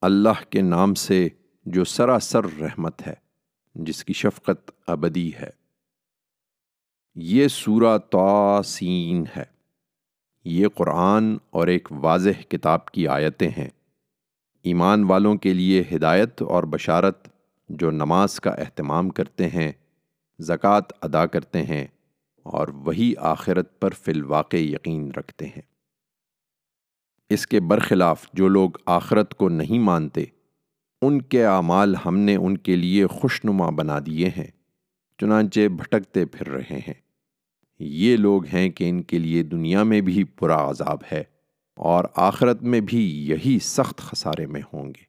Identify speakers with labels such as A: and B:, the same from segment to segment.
A: اللہ کے نام سے جو سراسر رحمت ہے، جس کی شفقت ابدی ہے۔ یہ سورہ توسین ہے۔ یہ قرآن اور ایک واضح کتاب کی آیتیں ہیں۔ ایمان والوں کے لیے ہدایت اور بشارت جو نماز کا اہتمام کرتے ہیں، زکوٰۃ ادا کرتے ہیں اور وہی آخرت پر فی الواقع یقین رکھتے ہیں۔ اس کے برخلاف جو لوگ آخرت کو نہیں مانتے، ان کے اعمال ہم نے ان کے لیے خوشنما بنا دیے ہیں، چنانچہ بھٹکتے پھر رہے ہیں۔ یہ لوگ ہیں کہ ان کے لیے دنیا میں بھی برا عذاب ہے اور آخرت میں بھی یہی سخت خسارے میں ہوں گے۔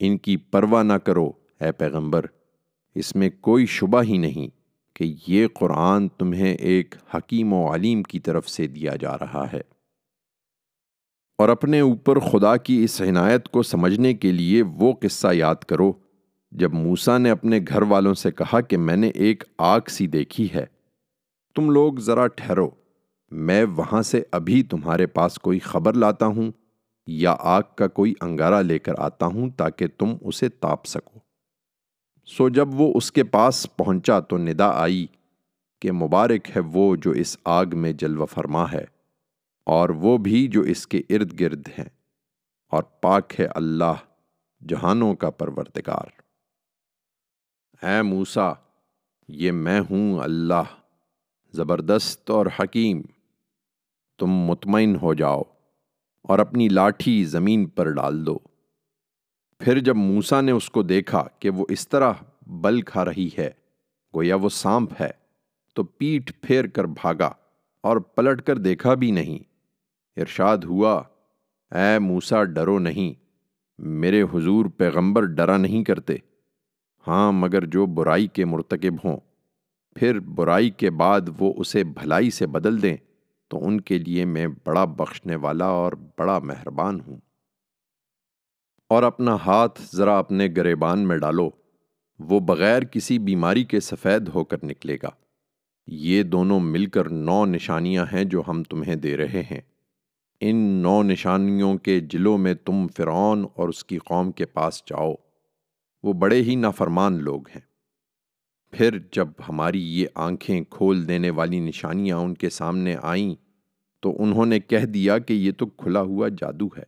A: ان کی پرواہ نہ کرو اے پیغمبر، اس میں کوئی شبہ ہی نہیں کہ یہ قرآن تمہیں ایک حکیم و علیم کی طرف سے دیا جا رہا ہے۔ اور اپنے اوپر خدا کی اس عنایت کو سمجھنے کے لیے وہ قصہ یاد کرو۔ جب موسا نے اپنے گھر والوں سے کہا کہ میں نے ایک آگ سی دیکھی ہے، تم لوگ ذرا ٹھہرو۔ میں وہاں سے ابھی تمہارے پاس کوئی خبر لاتا ہوں یا آگ کا کوئی انگارہ لے کر آتا ہوں تاکہ تم اسے تاپ سکو۔ سو جب وہ اس کے پاس پہنچا تو ندا آئی کہ مبارک ہے وہ جو اس آگ میں جلوہ فرما ہے۔ اور وہ بھی جو اس کے ارد گرد ہیں، اور پاک ہے اللہ جہانوں کا پروردگار۔ اے موسا یہ میں ہوں اللہ، زبردست اور حکیم۔ تم مطمئن ہو جاؤ اور اپنی لاٹھی زمین پر ڈال دو۔ پھر جب موسا نے اس کو دیکھا کہ وہ اس طرح بل کھا رہی ہے، گویا وہ سانپ ہے، تو پیٹھ پھیر کر بھاگا اور پلٹ کر دیکھا بھی نہیں۔ ارشاد ہوا، اے موسا ڈرو نہیں، میرے حضور پیغمبر ڈرا نہیں کرتے۔ ہاں مگر جو برائی کے مرتکب ہوں، پھر برائی کے بعد وہ اسے بھلائی سے بدل دیں، تو ان کے لیے میں بڑا بخشنے والا اور بڑا مہربان ہوں۔ اور اپنا ہاتھ ذرا اپنے گریبان میں ڈالو، وہ بغیر کسی بیماری کے سفید ہو کر نکلے گا۔ یہ دونوں مل کر نو نشانیاں ہیں جو ہم تمہیں دے رہے ہیں۔ ان نو نشانیوں کے جلوں میں تم فرعون اور اس کی قوم کے پاس جاؤ۔ وہ بڑے ہی نافرمان لوگ ہیں۔ پھر جب ہماری یہ آنکھیں کھول دینے والی نشانیاں ان کے سامنے آئیں تو انہوں نے کہہ دیا کہ یہ تو کھلا ہوا جادو ہے۔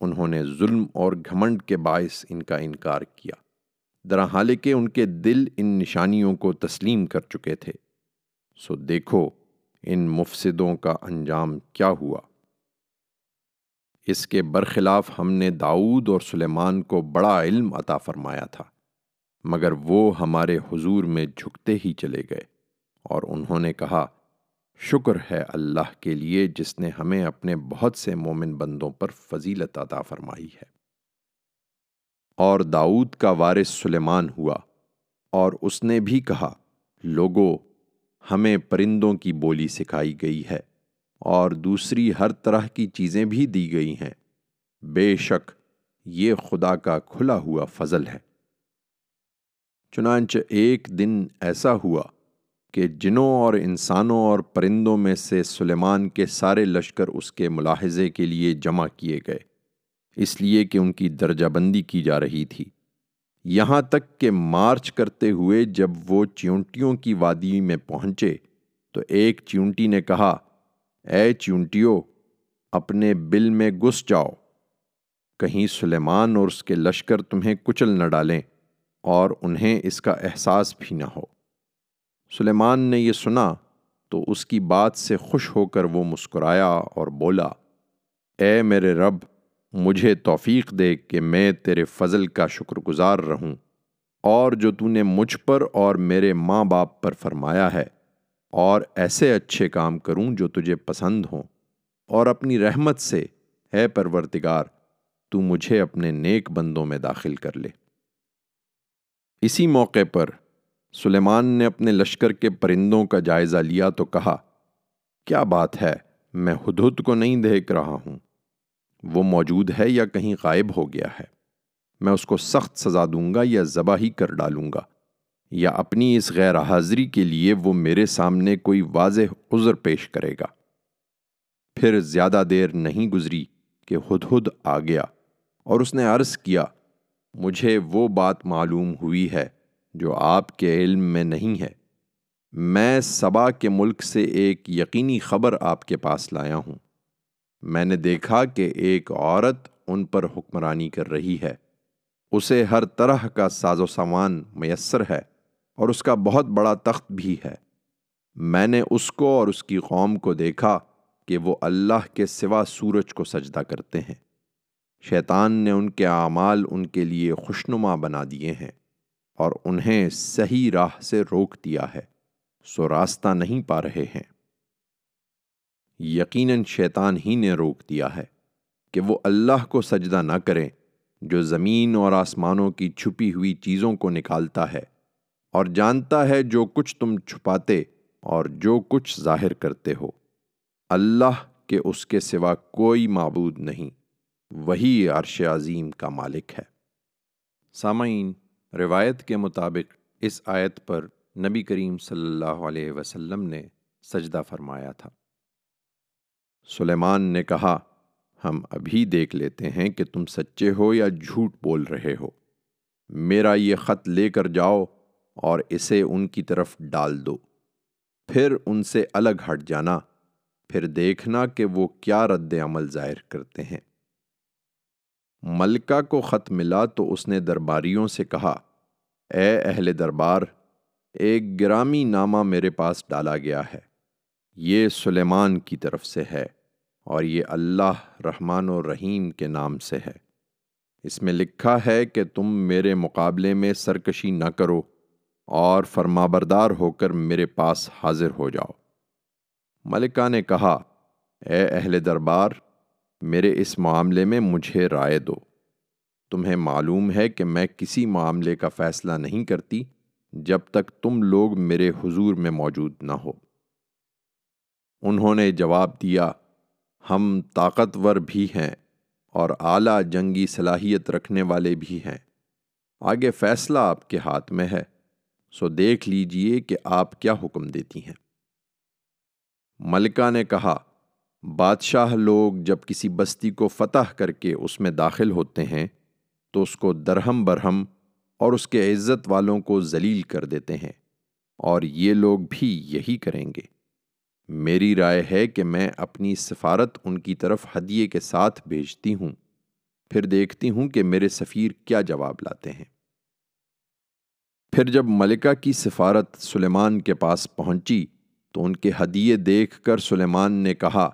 A: انہوں نے ظلم اور گھمنڈ کے باعث ان کا انکار کیا۔ درحال کہ ان کے دل ان نشانیوں کو تسلیم کر چکے تھے۔ سو دیکھو ان مفسدوں کا انجام کیا ہوا۔ اس کے برخلاف ہم نے داؤد اور سلیمان کو بڑا علم عطا فرمایا تھا، مگر وہ ہمارے حضور میں جھکتے ہی چلے گئے اور انہوں نے کہا، شکر ہے اللہ کے لیے جس نے ہمیں اپنے بہت سے مومن بندوں پر فضیلت عطا فرمائی ہے۔ اور داؤد کا وارث سلیمان ہوا اور اس نے بھی کہا، لوگو، ہمیں پرندوں کی بولی سکھائی گئی ہے۔ اور دوسری ہر طرح کی چیزیں بھی دی گئی ہیں۔ بے شک یہ خدا کا کھلا ہوا فضل ہے۔ چنانچہ ایک دن ایسا ہوا کہ جنوں اور انسانوں اور پرندوں میں سے سلیمان کے سارے لشکر اس کے ملاحظے کے لیے جمع کیے گئے۔ اس لیے کہ ان کی درجہ بندی کی جا رہی تھی۔ یہاں تک کہ مارچ کرتے ہوئے جب وہ چیونٹیوں کی وادی میں پہنچے تو ایک چیونٹی نے کہا اے چیونٹیوں اپنے بل میں گس جاؤ۔ کہیں سلیمان اور اس کے لشکر تمہیں کچل نہ ڈالیں اور انہیں اس کا احساس بھی نہ ہو۔ سلیمان نے یہ سنا تو اس کی بات سے خوش ہو کر وہ مسکرایا اور بولا، اے میرے رب، مجھے توفیق دے کہ میں تیرے فضل کا شکر گزار رہوں اور جو تو نے مجھ پر اور میرے ماں باپ پر فرمایا ہے۔ اور ایسے اچھے کام کروں جو تجھے پسند ہوں۔ اور اپنی رحمت سے، اے پرورتگار تو مجھے اپنے نیک بندوں میں داخل کر لے۔ اسی موقع پر سلیمان نے اپنے لشکر کے پرندوں کا جائزہ لیا تو کہا، کیا بات ہے، میں ہدہد کو نہیں دیکھ رہا ہوں۔ وہ موجود ہے یا کہیں غائب ہو گیا ہے؟ میں اس کو سخت سزا دوں گا یا ذبح ہی کر ڈالوں گا؟ یا اپنی اس غیر حاضری کے لیے وہ میرے سامنے کوئی واضح عذر پیش کرے گا۔ پھر زیادہ دیر نہیں گزری کہ ہدہد آ گیا اور اس نے عرض کیا، مجھے وہ بات معلوم ہوئی ہے جو آپ کے علم میں نہیں ہے۔ میں سبا کے ملک سے ایک یقینی خبر آپ کے پاس لایا ہوں۔ میں نے دیکھا کہ ایک عورت ان پر حکمرانی کر رہی ہے۔ اسے ہر طرح کا ساز و سامان میسر ہے۔ اور اس کا بہت بڑا تخت بھی ہے۔ میں نے اس کو اور اس کی قوم کو دیکھا کہ وہ اللہ کے سوا سورج کو سجدہ کرتے ہیں۔ شیطان نے ان کے اعمال ان کے لیے خوشنما بنا دیے ہیں اور انہیں صحیح راہ سے روک دیا ہے، سو راستہ نہیں پا رہے ہیں۔ یقیناً شیطان ہی نے روک دیا ہے کہ وہ اللہ کو سجدہ نہ کریں جو زمین اور آسمانوں کی چھپی ہوئی چیزوں کو نکالتا ہے۔ اور جانتا ہے جو کچھ تم چھپاتے اور جو کچھ ظاہر کرتے ہو۔ اللہ کے اس کے سوا کوئی معبود نہیں، وہی عرش عظیم کا مالک ہے۔ سامعین، روایت کے مطابق اس آیت پر نبی کریم صلی اللہ علیہ وسلم نے سجدہ فرمایا تھا۔ سلیمان نے کہا، ہم ابھی دیکھ لیتے ہیں کہ تم سچے ہو یا جھوٹ بول رہے ہو۔ میرا یہ خط لے کر جاؤ اور اسے ان کی طرف ڈال دو۔ پھر ان سے الگ ہٹ جانا۔ پھر دیکھنا کہ وہ کیا رد عمل ظاہر کرتے ہیں۔ ملکہ کو خط ملا تو اس نے درباریوں سے کہا، اے اہل دربار، ایک گرامی نامہ میرے پاس ڈالا گیا ہے۔ یہ سلیمان کی طرف سے ہے اور یہ اللہ رحمان و رحیم کے نام سے ہے۔ اس میں لکھا ہے کہ تم میرے مقابلے میں سرکشی نہ کرو۔ اور فرمابردار ہو کر میرے پاس حاضر ہو جاؤ۔ ملکہ نے کہا، اے اہل دربار، میرے اس معاملے میں مجھے رائے دو۔ تمہیں معلوم ہے کہ میں کسی معاملے کا فیصلہ نہیں کرتی جب تک تم لوگ میرے حضور میں موجود نہ ہو۔ انہوں نے جواب دیا، ہم طاقتور بھی ہیں اور اعلیٰ جنگی صلاحیت رکھنے والے بھی ہیں۔ آگے فیصلہ آپ کے ہاتھ میں ہے۔ سو دیکھ لیجیے کہ آپ کیا حکم دیتی ہیں۔ ملکہ نے کہا، بادشاہ لوگ جب کسی بستی کو فتح کر کے اس میں داخل ہوتے ہیں، تو اس کو درہم برہم اور اس کے عزت والوں کو ذلیل کر دیتے ہیں، اور یہ لوگ بھی یہی کریں گے۔ میری رائے ہے کہ میں اپنی سفارت ان کی طرف ہدیے کے ساتھ بھیجتی ہوں۔ پھر دیکھتی ہوں کہ میرے سفیر کیا جواب لاتے ہیں۔ پھر جب ملکہ کی سفارت سلیمان کے پاس پہنچی تو ان کے ہدیے دیکھ کر سلیمان نے کہا،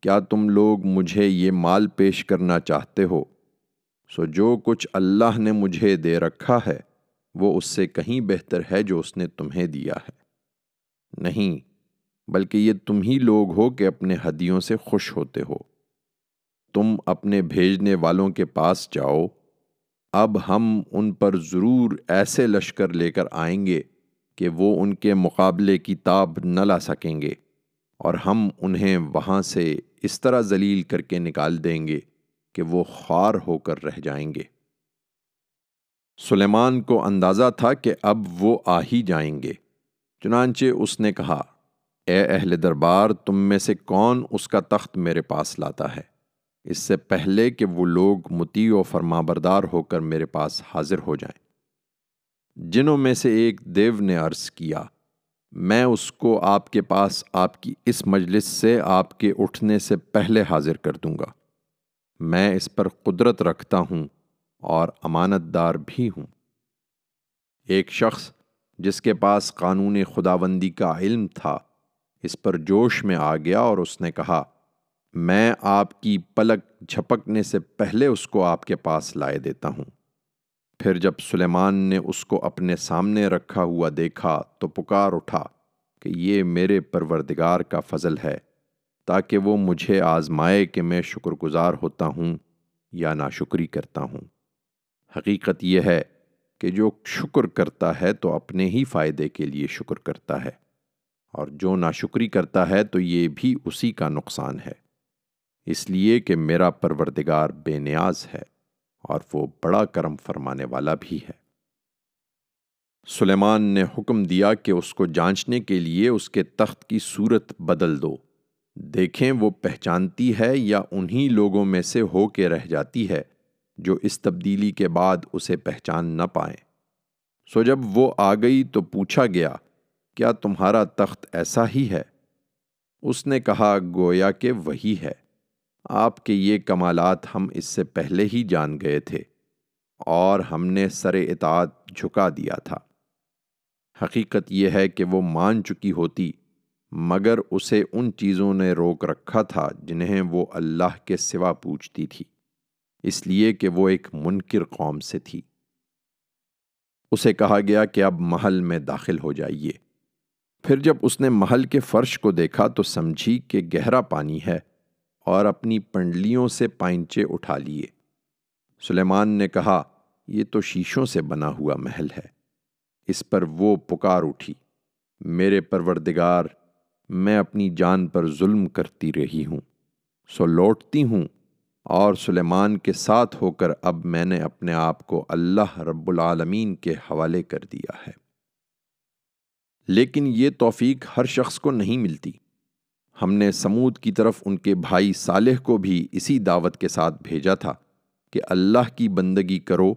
A: کیا تم لوگ مجھے یہ مال پیش کرنا چاہتے ہو؟ سو جو کچھ اللہ نے مجھے دے رکھا ہے، وہ اس سے کہیں بہتر ہے جو اس نے تمہیں دیا ہے۔ نہیں، بلکہ یہ تم ہی لوگ ہو کہ اپنے ہدیوں سے خوش ہوتے ہو۔ تم اپنے بھیجنے والوں کے پاس جاؤ اب ہم ان پر ضرور ایسے لشکر لے کر آئیں گے کہ وہ ان کے مقابلے کی تاب نہ لا سکیں گے اور ہم انہیں وہاں سے اس طرح ذلیل کر کے نکال دیں گے کہ وہ خوار ہو کر رہ جائیں گے۔ سلیمان کو اندازہ تھا کہ اب وہ آ ہی جائیں گے۔ چنانچہ اس نے کہا، اے اہل دربار، تم میں سے کون اس کا تخت میرے پاس لاتا ہے؟ اس سے پہلے کہ وہ لوگ متی و فرما بردار ہو کر میرے پاس حاضر ہو جائیں۔ جنوں میں سے ایک دیو نے عرض کیا، میں اس کو آپ کے پاس آپ کی اس مجلس سے آپ کے اٹھنے سے پہلے حاضر کر دوں گا۔ میں اس پر قدرت رکھتا ہوں اور امانت دار بھی ہوں۔ ایک شخص جس کے پاس قانون خداوندی کا علم تھا، اس پر جوش میں آ گیا اور اس نے کہا میں آپ کی پلک جھپکنے سے پہلے اس کو آپ کے پاس لائے دیتا ہوں۔ پھر جب سلیمان نے اس کو اپنے سامنے رکھا ہوا دیکھا تو پکار اٹھا کہ یہ میرے پروردگار کا فضل ہے، تاکہ وہ مجھے آزمائے کہ میں شکر گزار ہوتا ہوں یا ناشکری کرتا ہوں۔ حقیقت یہ ہے کہ جو شکر کرتا ہے تو اپنے ہی فائدے کے لیے شکر کرتا ہے، اور جو ناشکری کرتا ہے تو یہ بھی اسی کا نقصان ہے۔ اس لیے کہ میرا پروردگار بے نیاز ہے اور وہ بڑا کرم فرمانے والا بھی ہے۔ سلیمان نے حکم دیا کہ اس کو جانچنے کے لیے اس کے تخت کی صورت بدل دو۔ دیکھیں وہ پہچانتی ہے یا انہی لوگوں میں سے ہو کے رہ جاتی ہے جو اس تبدیلی کے بعد اسے پہچان نہ پائیں۔ سو جب وہ آ گئی تو پوچھا گیا، کیا تمہارا تخت ایسا ہی ہے؟ اس نے کہا، گویا کہ وہی ہے۔ آپ کے یہ کمالات ہم اس سے پہلے ہی جان گئے تھے اور ہم نے سر اطاعت جھکا دیا تھا۔ حقیقت یہ ہے کہ وہ مان چکی ہوتی، مگر اسے ان چیزوں نے روک رکھا تھا جنہیں وہ اللہ کے سوا پوچھتی تھی، اس لیے کہ وہ ایک منکر قوم سے تھی۔ اسے کہا گیا کہ اب محل میں داخل ہو جائیے۔ پھر جب اس نے محل کے فرش کو دیکھا تو سمجھی کہ گہرا پانی ہے۔ اور اپنی پنڈلیوں سے پائنچے اٹھا لیے۔ سلیمان نے کہا، یہ تو شیشوں سے بنا ہوا محل ہے۔ اس پر وہ پکار اٹھی۔ میرے پروردگار، میں اپنی جان پر ظلم کرتی رہی ہوں۔ سو لوٹتی ہوں اور سلیمان کے ساتھ ہو کر اب میں نے اپنے آپ کو اللہ رب العالمین کے حوالے کر دیا ہے۔ لیکن یہ توفیق ہر شخص کو نہیں ملتی۔ ہم نے سمود کی طرف ان کے بھائی صالح کو بھی اسی دعوت کے ساتھ بھیجا تھا کہ اللہ کی بندگی کرو،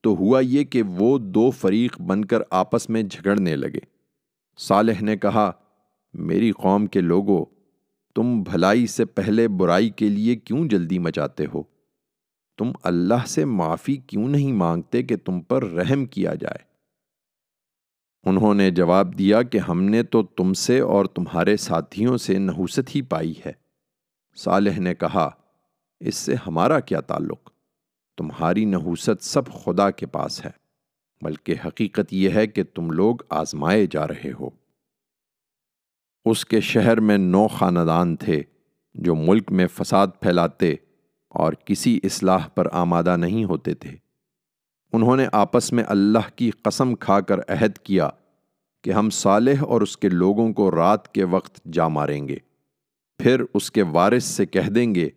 A: تو ہوا یہ کہ وہ دو فریق بن کر آپس میں جھگڑنے لگے۔ صالح نے کہا، میری قوم کے لوگوں، تم بھلائی سے پہلے برائی کے لیے کیوں جلدی مچاتے ہو؟ تم اللہ سے معافی کیوں نہیں مانگتے کہ تم پر رحم کیا جائے؟ انہوں نے جواب دیا کہ ہم نے تو تم سے اور تمہارے ساتھیوں سے نحوست ہی پائی ہے۔ صالح نے کہا، اس سے ہمارا کیا تعلق؟ تمہاری نحوست سب خدا کے پاس ہے، بلکہ حقیقت یہ ہے کہ تم لوگ آزمائے جا رہے ہو۔ اس کے شہر میں نو خاندان تھے جو ملک میں فساد پھیلاتے اور کسی اصلاح پر آمادہ نہیں ہوتے تھے۔ انہوں نے آپس میں اللہ کی قسم کھا کر عہد کیا کہ ہم صالح اور اس کے لوگوں کو رات کے وقت جا ماریں گے۔ پھر اس کے وارث سے کہہ دیں گے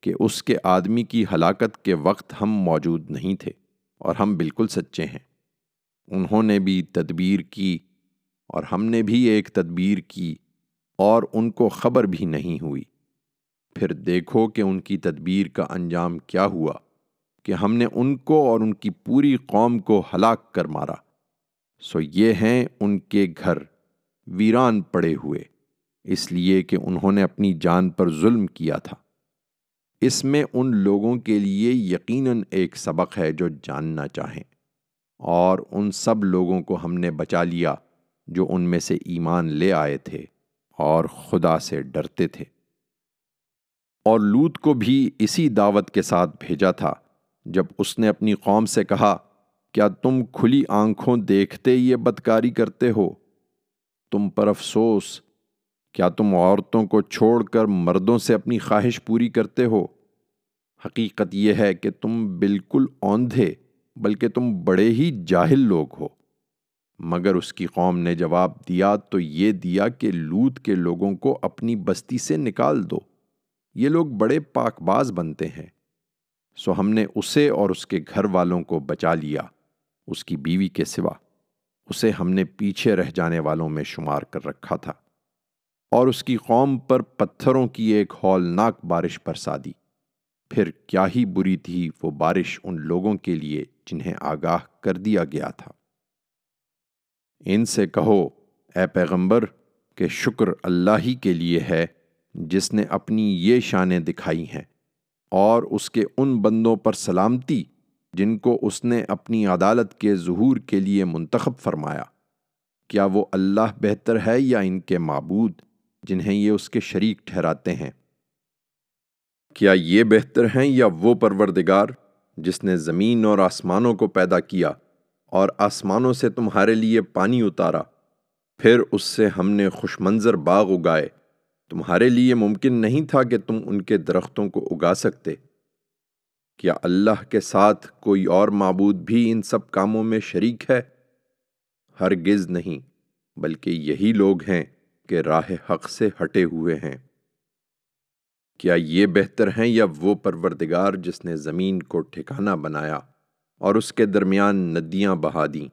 A: کہ اس کے آدمی کی ہلاکت کے وقت ہم موجود نہیں تھے اور ہم بالکل سچے ہیں۔ انہوں نے بھی تدبیر کی اور ہم نے بھی ایک تدبیر کی اور ان کو خبر بھی نہیں ہوئی۔ پھر دیکھو کہ ان کی تدبیر کا انجام کیا ہوا۔ کہ ہم نے ان کو اور ان کی پوری قوم کو ہلاک کر مارا۔ سو یہ ہیں ان کے گھر، ویران پڑے ہوئے، اس لیے کہ انہوں نے اپنی جان پر ظلم کیا تھا۔ اس میں ان لوگوں کے لیے یقیناً ایک سبق ہے جو جاننا چاہیں۔ اور ان سب لوگوں کو ہم نے بچا لیا جو ان میں سے ایمان لے آئے تھے اور خدا سے ڈرتے تھے۔ اور لوت کو بھی اسی دعوت کے ساتھ بھیجا تھا جب اس نے اپنی قوم سے کہا، کیا تم کھلی آنکھوں دیکھتے یہ بدکاری کرتے ہو؟ تم پر افسوس، کیا تم عورتوں کو چھوڑ کر مردوں سے اپنی خواہش پوری کرتے ہو؟ حقیقت یہ ہے کہ تم بالکل اوندھے، بلکہ تم بڑے ہی جاہل لوگ ہو۔ مگر اس کی قوم نے جواب دیا، تو یہ دیا کہ لوت کے لوگوں کو اپنی بستی سے نکال دو۔ یہ لوگ بڑے پاک باز بنتے ہیں۔ سو ہم نے اسے اور اس کے گھر والوں کو بچا لیا، اس کی بیوی کے سوا۔ اسے ہم نے پیچھے رہ جانے والوں میں شمار کر رکھا تھا۔ اور اس کی قوم پر پتھروں کی ایک ہولناک بارش برسا دی۔ پھر کیا ہی بری تھی وہ بارش ان لوگوں کے لیے جنہیں آگاہ کر دیا گیا تھا۔ ان سے کہو، اے پیغمبر، کہ شکر اللہ ہی کے لیے ہے، جس نے اپنی یہ شانیں دکھائی ہیں۔ اور اس کے ان بندوں پر سلامتی جن کو اس نے اپنی عدالت کے ظہور کے لیے منتخب فرمایا۔ کیا وہ اللہ بہتر ہے یا ان کے معبود جنہیں یہ اس کے شریک ٹھہراتے ہیں؟ کیا یہ بہتر ہیں یا وہ پروردگار جس نے زمین اور آسمانوں کو پیدا کیا اور آسمانوں سے تمہارے لیے پانی اتارا، پھر اس سے ہم نے خوش منظر باغ اگائے۔ تمہارے لیے ممکن نہیں تھا کہ تم ان کے درختوں کو اگا سکتے۔ کیا اللہ کے ساتھ کوئی اور معبود بھی ان سب کاموں میں شریک ہے؟ ہرگز نہیں، بلکہ یہی لوگ ہیں کہ راہ حق سے ہٹے ہوئے ہیں۔ کیا یہ بہتر ہیں یا وہ پروردگار جس نے زمین کو ٹھکانہ بنایا اور اس کے درمیان ندیاں بہا دیں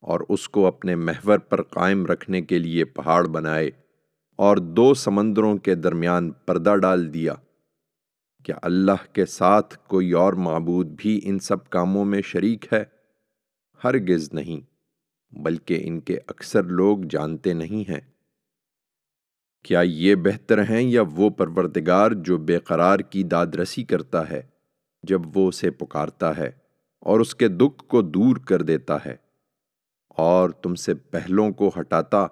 A: اور اس کو اپنے محور پر قائم رکھنے کے لیے پہاڑ بنائے؟ اور دو سمندروں کے درمیان پردہ ڈال دیا۔ کیا اللہ کے ساتھ کوئی اور معبود بھی ان سب کاموں میں شریک ہے؟ ہرگز نہیں، بلکہ ان کے اکثر لوگ جانتے نہیں ہیں۔ کیا یہ بہتر ہیں یا وہ پروردگار جو بے قرار کی داد رسی کرتا ہے جب وہ اسے پکارتا ہے اور اس کے دکھ کو دور کر دیتا ہے اور تم سے پہلوں کو ہٹاتا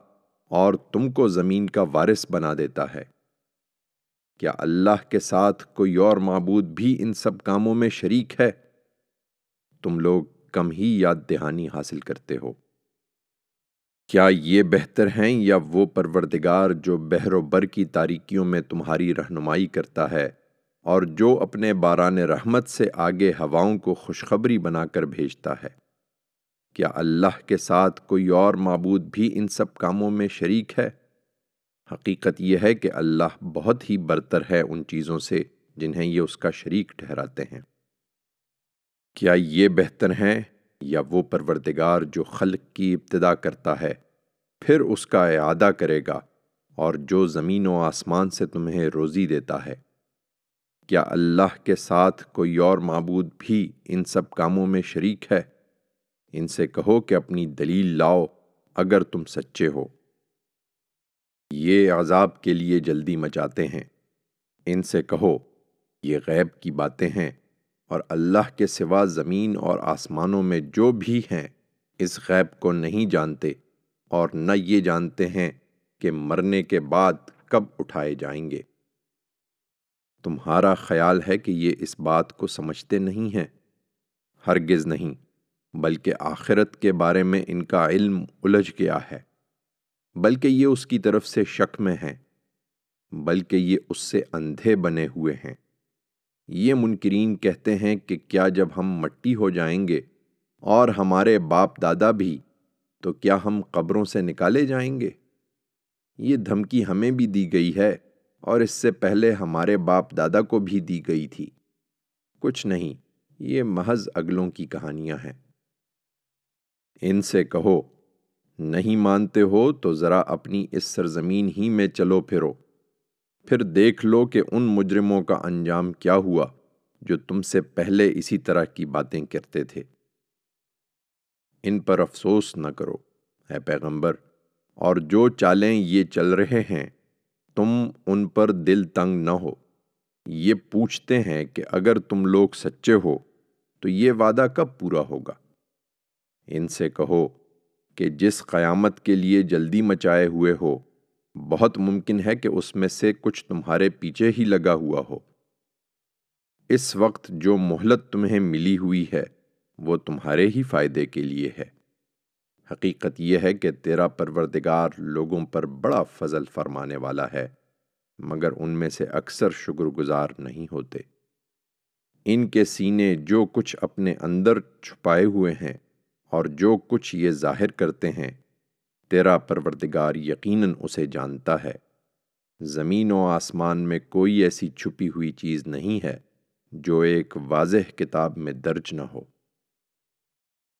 A: اور تم کو زمین کا وارث بنا دیتا ہے۔ کیا اللہ کے ساتھ کوئی اور معبود بھی ان سب کاموں میں شریک ہے؟ تم لوگ کم ہی یاد دہانی حاصل کرتے ہو۔ کیا یہ بہتر ہیں یا وہ پروردگار جو بحر و بر کی تاریکیوں میں تمہاری رہنمائی کرتا ہے اور جو اپنے باران رحمت سے آگے ہواؤں کو خوشخبری بنا کر بھیجتا ہے؟ کیا اللہ کے ساتھ کوئی اور معبود بھی ان سب کاموں میں شریک ہے؟ حقیقت یہ ہے کہ اللہ بہت ہی برتر ہے ان چیزوں سے جنہیں یہ اس کا شریک ٹھہراتے ہیں۔ کیا یہ بہتر ہیں؟ یا وہ پروردگار جو خلق کی ابتدا کرتا ہے، پھر اس کا اعادہ کرے گا اور جو زمین و آسمان سے تمہیں روزی دیتا ہے۔ کیا اللہ کے ساتھ کوئی اور معبود بھی ان سب کاموں میں شریک ہے؟ ان سے کہو کہ اپنی دلیل لاؤ اگر تم سچے ہو۔ یہ عذاب کے لیے جلدی مچاتے ہیں۔ ان سے کہو، یہ غیب کی باتیں ہیں اور اللہ کے سوا زمین اور آسمانوں میں جو بھی ہیں، اس غیب کو نہیں جانتے اور نہ یہ جانتے ہیں کہ مرنے کے بعد کب اٹھائے جائیں گے۔ تمہارا خیال ہے کہ یہ اس بات کو سمجھتے نہیں ہیں، ہرگز نہیں۔ بلکہ آخرت کے بارے میں ان کا علم الجھ گیا ہے۔ بلکہ یہ اس کی طرف سے شک میں ہیں، بلکہ یہ اس سے اندھے بنے ہوئے ہیں۔ یہ منکرین کہتے ہیں کہ کیا جب ہم مٹی ہو جائیں گے اور ہمارے باپ دادا بھی، تو کیا ہم قبروں سے نکالے جائیں گے؟ یہ دھمکی ہمیں بھی دی گئی ہے اور اس سے پہلے ہمارے باپ دادا کو بھی دی گئی تھی۔ کچھ نہیں، یہ محض اگلوں کی کہانیاں ہیں۔ ان سے کہو، نہیں مانتے ہو تو ذرا اپنی اس سرزمین ہی میں چلو پھرو۔ پھر دیکھ لو کہ ان مجرموں کا انجام کیا ہوا جو تم سے پہلے اسی طرح کی باتیں کرتے تھے۔ ان پر افسوس نہ کرو، اے پیغمبر، اور جو چالیں یہ چل رہے ہیں، تم ان پر دل تنگ نہ ہو۔ یہ پوچھتے ہیں کہ اگر تم لوگ سچے ہو تو یہ وعدہ کب پورا ہوگا؟ ان سے کہو کہ جس قیامت کے لیے جلدی مچائے ہوئے ہو، بہت ممکن ہے کہ اس میں سے کچھ تمہارے پیچھے ہی لگا ہوا ہو۔ اس وقت جو مہلت تمہیں ملی ہوئی ہے، وہ تمہارے ہی فائدے کے لیے ہے۔ حقیقت یہ ہے کہ تیرا پروردگار لوگوں پر بڑا فضل فرمانے والا ہے، مگر ان میں سے اکثر شکر گزار نہیں ہوتے۔ ان کے سینے جو کچھ اپنے اندر چھپائے ہوئے ہیں اور جو کچھ یہ ظاہر کرتے ہیں، تیرا پروردگار یقیناً اسے جانتا ہے۔ زمین و آسمان میں کوئی ایسی چھپی ہوئی چیز نہیں ہے جو ایک واضح کتاب میں درج نہ ہو۔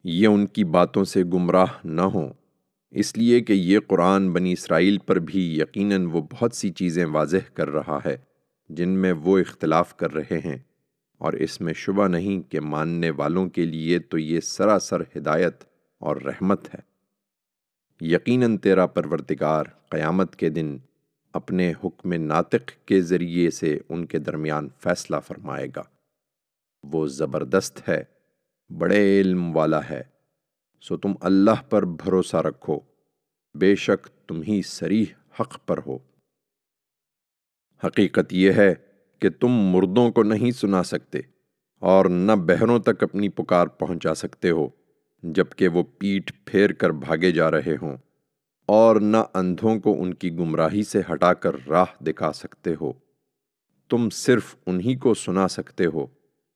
A: یہ ان کی باتوں سے گمراہ نہ ہوں۔ اس لیے کہ یہ قرآن بنی اسرائیل پر بھی یقیناً وہ بہت سی چیزیں واضح کر رہا ہے جن میں وہ اختلاف کر رہے ہیں۔ اور اس میں شبہ نہیں کہ ماننے والوں کے لیے تو یہ سراسر ہدایت اور رحمت ہے۔ یقیناً تیرا پروردگار قیامت کے دن اپنے حکم ناطق کے ذریعے سے ان کے درمیان فیصلہ فرمائے گا۔ وہ زبردست ہے، بڑے علم والا ہے۔ سو تم اللہ پر بھروسہ رکھو، بے شک تم ہی سریح حق پر ہو۔ حقیقت یہ ہے کہ تم مردوں کو نہیں سنا سکتے اور نہ بہروں تک اپنی پکار پہنچا سکتے ہو، جبکہ وہ پیٹھ پھیر کر بھاگے جا رہے ہوں اور نہ اندھوں کو ان کی گمراہی سے ہٹا کر راہ دکھا سکتے ہو۔ تم صرف انہی کو سنا سکتے ہو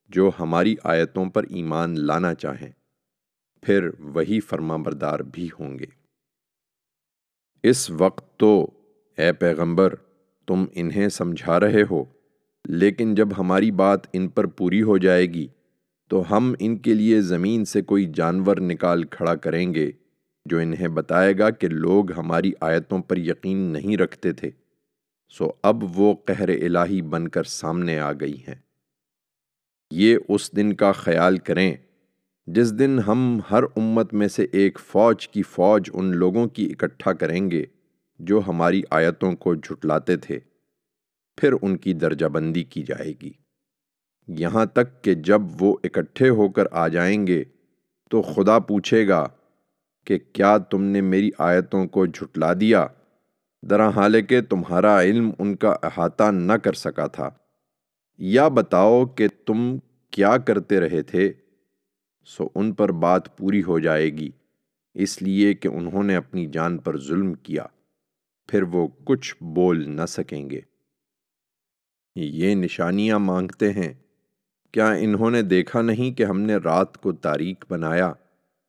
A: جو ہماری آیتوں پر ایمان لانا چاہیں۔ پھر وہی فرما بردار بھی ہوں گے۔ اس وقت تو، اے پیغمبر، تم انہیں سمجھا رہے ہو لیکن جب ہماری بات ان پر پوری ہو جائے گی، تو ہم ان کے لیے زمین سے کوئی جانور نکال کھڑا کریں گے، جو انہیں بتائے گا کہ لوگ ہماری آیتوں پر یقین نہیں رکھتے تھے۔ سو اب وہ قہر الہی بن کر سامنے آ گئی ہیں۔ یہ اس دن کا خیال کریں، جس دن ہم ہر امت میں سے ایک فوج کی فوج ان لوگوں کی اکٹھا کریں گے، جو ہماری آیتوں کو جھٹلاتے تھے۔ پھر ان کی درجہ بندی کی جائے گی۔ یہاں تک کہ جب وہ اکٹھے ہو کر آ جائیں گے تو خدا پوچھے گا کہ کیا تم نے میری آیتوں کو جھٹلا دیا؟ درا حال کہ تمہارا علم ان کا احاطہ نہ کر سکا تھا۔ یا بتاؤ کہ تم کیا کرتے رہے تھے؟ سو ان پر بات پوری ہو جائے گی۔ اس لیے کہ انہوں نے اپنی جان پر ظلم کیا۔ پھر وہ کچھ بول نہ سکیں گے۔ یہ نشانیاں مانگتے ہیں۔ کیا انہوں نے دیکھا نہیں کہ ہم نے رات کو تاریخ بنایا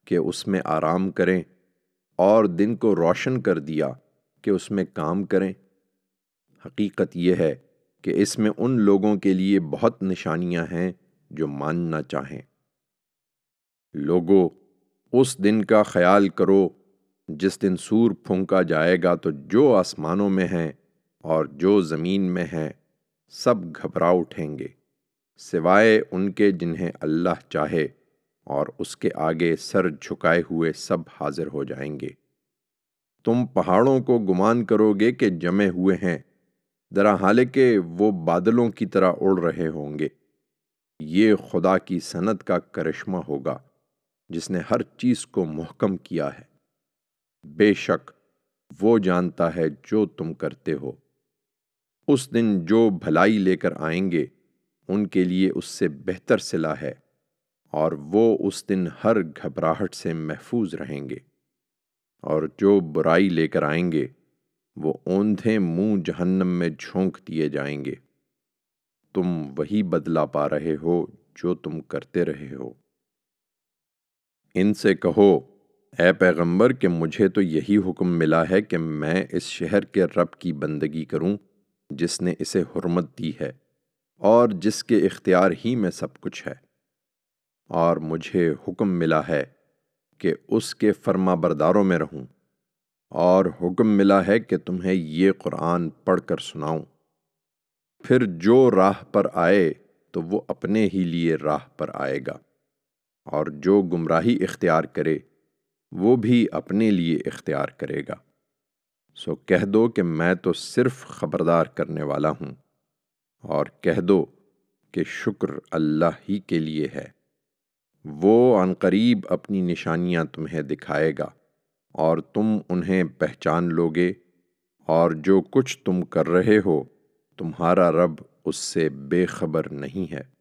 A: کہ اس میں آرام کریں اور دن کو روشن کر دیا کہ اس میں کام کریں؟ حقیقت یہ ہے کہ اس میں ان لوگوں کے لیے بہت نشانیاں ہیں جو ماننا چاہیں۔ لوگو، اس دن کا خیال کرو، جس دن سور پھونکا جائے گا تو جو آسمانوں میں ہیں اور جو زمین میں ہیں۔ سب گھبرا اٹھیں گے، سوائے ان کے جنہیں اللہ چاہے، اور اس کے آگے سر جھکائے ہوئے سب حاضر ہو جائیں گے۔ تم پہاڑوں کو گمان کرو گے کہ جمے ہوئے ہیں درا حال کہ وہ بادلوں کی طرح اڑ رہے ہوں گے۔ یہ خدا کی صنعت کا کرشمہ ہوگا، جس نے ہر چیز کو محکم کیا ہے۔ بے شک، وہ جانتا ہے جو تم کرتے ہو۔ اس دن جو بھلائی لے کر آئیں گے، ان کے لیے اس سے بہتر صلاح ہے، اور وہ اس دن ہر گھبراہٹ سے محفوظ رہیں گے۔ اور جو برائی لے کر آئیں گے، وہ اوندھے منہ جہنم میں جھونک دیے جائیں گے۔ تم وہی بدلا پا رہے ہو جو تم کرتے رہے ہو۔ ان سے کہو، اے پیغمبر، کہ مجھے تو یہی حکم ملا ہے کہ میں اس شہر کے رب کی بندگی کروں جس نے اسے حرمت دی ہے اور جس کے اختیار ہی میں سب کچھ ہے۔ اور مجھے حکم ملا ہے کہ اس کے فرما برداروں میں رہوں اور حکم ملا ہے کہ تمہیں یہ قرآن پڑھ کر سناؤں۔ پھر جو راہ پر آئے تو وہ اپنے ہی لیے راہ پر آئے گا اور جو گمراہی اختیار کرے وہ بھی اپنے لیے اختیار کرے گا۔ سو کہہ دو کہ میں تو صرف خبردار کرنے والا ہوں اور کہہ دو کہ شکر اللہ ہی کے لیے ہے۔ وہ عنقریب اپنی نشانیاں تمہیں دکھائے گا اور تم انہیں پہچان لوگے اور جو کچھ تم کر رہے ہو، تمہارا رب اس سے بے خبر نہیں ہے۔